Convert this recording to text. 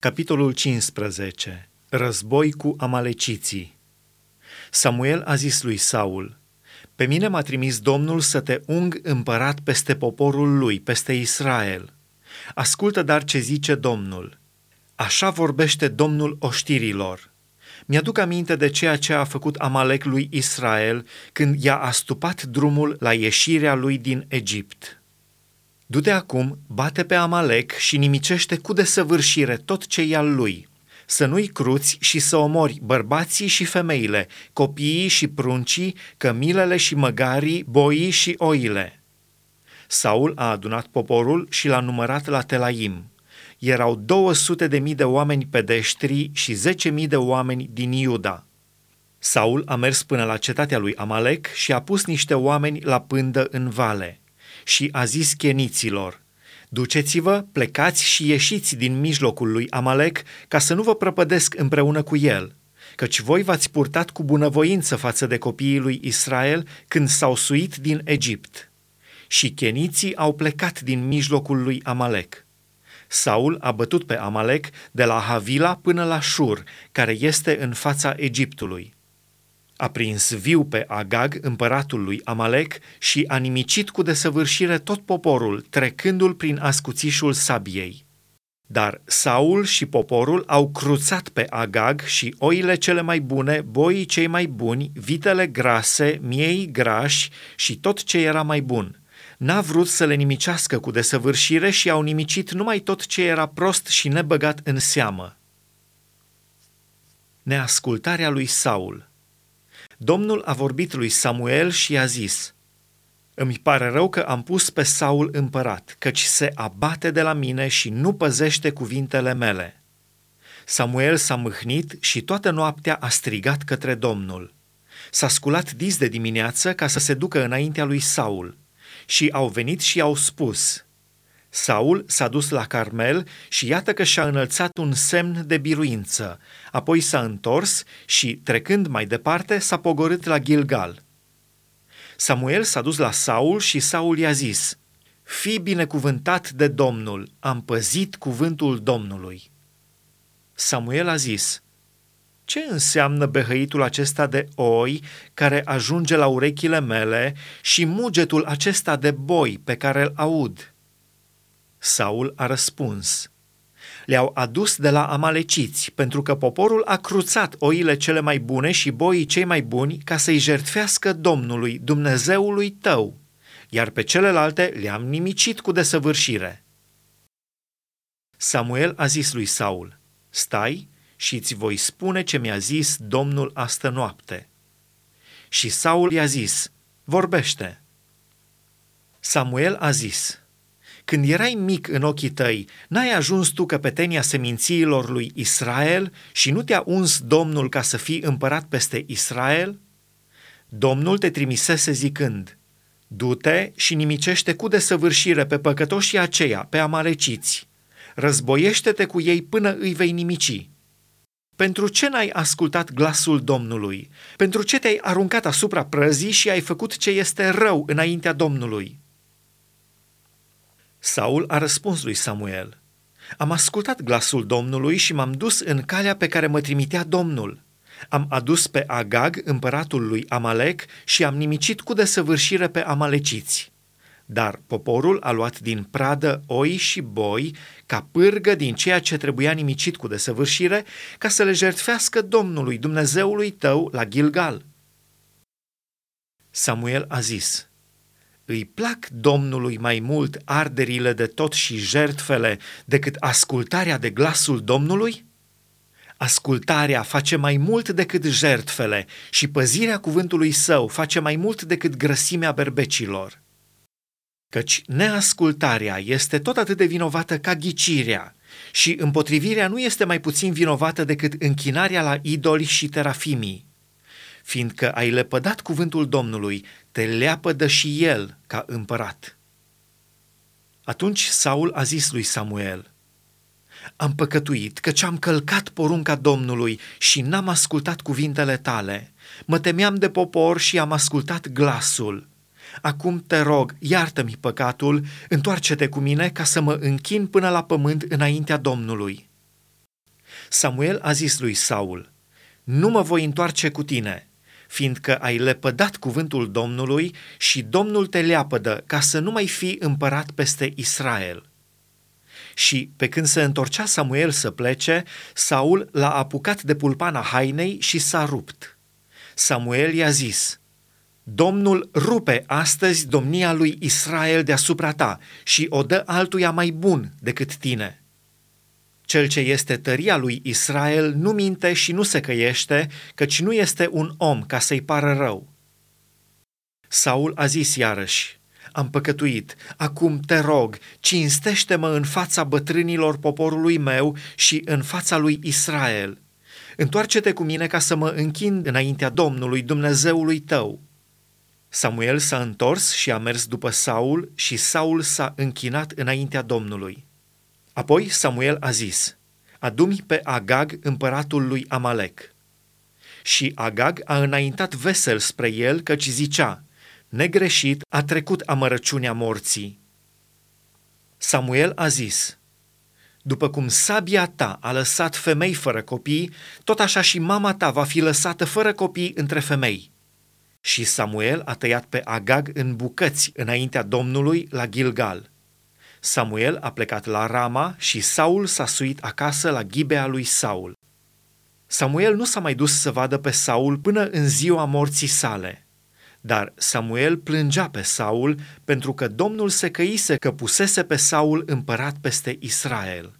Capitolul 15. Război cu amaleciții Samuel a zis lui Saul, Pe mine m-a trimis Domnul să te ung împărat peste poporul lui, peste Israel. Ascultă dar ce zice Domnul. Așa vorbește Domnul oștirilor. Mi-aduc aminte de ceea ce a făcut Amalek lui Israel când i-a astupat drumul la ieșirea lui din Egipt. Du-te acum, bate pe Amalek și nimicește cu desăvârșire tot ce e al lui. Să nu-i cruți și să omori bărbații și femeile, copiii și pruncii, cămilele și măgarii, boii și oile. Saul a adunat poporul și l-a numărat la Telaim. Erau 200 de mii de oameni pedeștri și 10 mii de oameni din Iuda. Saul a mers până la cetatea lui Amalek și a pus niște oameni la pândă în vale și a zis cheniților, Duceți-vă, plecați și ieșiți din mijlocul lui Amalek ca să nu vă prăpădesc împreună cu el, căci voi v-ați purtat cu bunăvoință față de copiii lui Israel când s-au suit din Egipt. Și cheniții au plecat din mijlocul lui Amalek. Saul a bătut pe Amalek de la Havila până la Shur, care este în fața Egiptului a prins viu pe Agag, împăratul lui Amalek, și a nimicit cu desăvârșire tot poporul, trecându-l prin ascuțișul sabiei. Dar Saul și poporul au cruțat pe Agag și oile cele mai bune, boii cei mai buni, vitele grase, miei grași și tot ce era mai bun. N-a vrut să le nimicească cu desăvârșire și au nimicit numai tot ce era prost și nebăgat în seamă. Neascultarea lui Saul Domnul a vorbit lui Samuel și i-a zis, Îmi pare rău că am pus pe Saul împărat, căci se abate de la mine și nu păzește cuvintele mele. Samuel s-a mâhnit și toată noaptea a strigat către Domnul. S-a sculat dis de dimineață ca să se ducă înaintea lui Saul și au venit și au spus – Saul s-a dus la Carmel și iată că și-a înălțat un semn de biruință. Apoi s-a întors și, trecând mai departe, s-a pogorât la Gilgal. Samuel s-a dus la Saul și Saul i-a zis, Fii binecuvântat de Domnul, am păzit cuvântul Domnului. Samuel a zis, ce înseamnă behăitul acesta de oi care ajunge la urechile mele și mugetul acesta de boi pe care îl aud?' Saul a răspuns, le-au adus de la amaleciți, pentru că poporul a cruțat oile cele mai bune și boii cei mai buni ca să-i jertfească Domnului, Dumnezeului tău, iar pe celelalte le-am nimicit cu desăvârșire. Samuel a zis lui Saul, stai și îți voi spune ce mi-a zis Domnul astă noapte. Și Saul i-a zis, vorbește. Samuel a zis, când erai mic în ochii tăi, n-ai ajuns tu căpetenia semințiilor lui Israel și nu te-a uns Domnul ca să fii împărat peste Israel? Domnul te trimisese zicând, Du-te și nimicește cu desăvârșire pe păcătoșii aceia, pe amaleciți. Războiește-te cu ei până îi vei nimici. Pentru ce n-ai ascultat glasul Domnului? Pentru ce te-ai aruncat asupra prăzii și ai făcut ce este rău înaintea Domnului? Saul a răspuns lui Samuel, Am ascultat glasul Domnului și m-am dus în calea pe care mă trimitea Domnul. Am adus pe Agag, împăratul lui Amalek, și am nimicit cu desăvârșire pe amaleciți. Dar poporul a luat din pradă oi și boi ca pârgă din ceea ce trebuia nimicit cu desăvârșire ca să le jertfească Domnului, Dumnezeului tău, la Gilgal. Samuel a zis – îi plac Domnului mai mult arderile de tot și jertfele decât ascultarea de glasul Domnului? Ascultarea face mai mult decât jertfele și păzirea cuvântului său face mai mult decât grăsimea berbecilor. Căci neascultarea este tot atât de vinovată ca ghicirea și împotrivirea nu este mai puțin vinovată decât închinarea la idoli și terafimii fiindcă ai lepădat cuvântul Domnului, te leapădă și el ca împărat. Atunci Saul a zis lui Samuel, Am păcătuit, căci am călcat porunca Domnului și n-am ascultat cuvintele tale. Mă temeam de popor și am ascultat glasul. Acum te rog, iartă-mi păcatul, întoarce-te cu mine ca să mă închin până la pământ înaintea Domnului. Samuel a zis lui Saul, Nu mă voi întoarce cu tine, fiindcă ai lepădat cuvântul Domnului și Domnul te leapădă ca să nu mai fii împărat peste Israel. Și pe când se întorcea Samuel să plece, Saul l-a apucat de pulpana hainei și s-a rupt. Samuel i-a zis, Domnul rupe astăzi domnia lui Israel deasupra ta și o dă altuia mai bun decât tine. Cel ce este tăria lui Israel nu minte și nu se căiește, căci nu este un om ca să-i pară rău. Saul a zis iarăși, am păcătuit, acum te rog, cinstește-mă în fața bătrânilor poporului meu și în fața lui Israel. Întoarce-te cu mine ca să mă închin înaintea Domnului, Dumnezeului tău. Samuel s-a întors și a mers după Saul și Saul s-a închinat înaintea Domnului. Apoi Samuel a zis, Adumi pe Agag împăratul lui Amalek. Și Agag a înaintat vesel spre el căci zicea, negreșit a trecut amărăciunea morții. Samuel a zis, după cum sabia ta a lăsat femei fără copii, tot așa și mama ta va fi lăsată fără copii între femei. Și Samuel a tăiat pe Agag în bucăți înaintea Domnului la Gilgal. Samuel a plecat la Rama și Saul s-a suit acasă la ghibea lui Saul. Samuel nu s-a mai dus să vadă pe Saul până în ziua morții sale. Dar Samuel plângea pe Saul pentru că Domnul se căise că pusese pe Saul împărat peste Israel.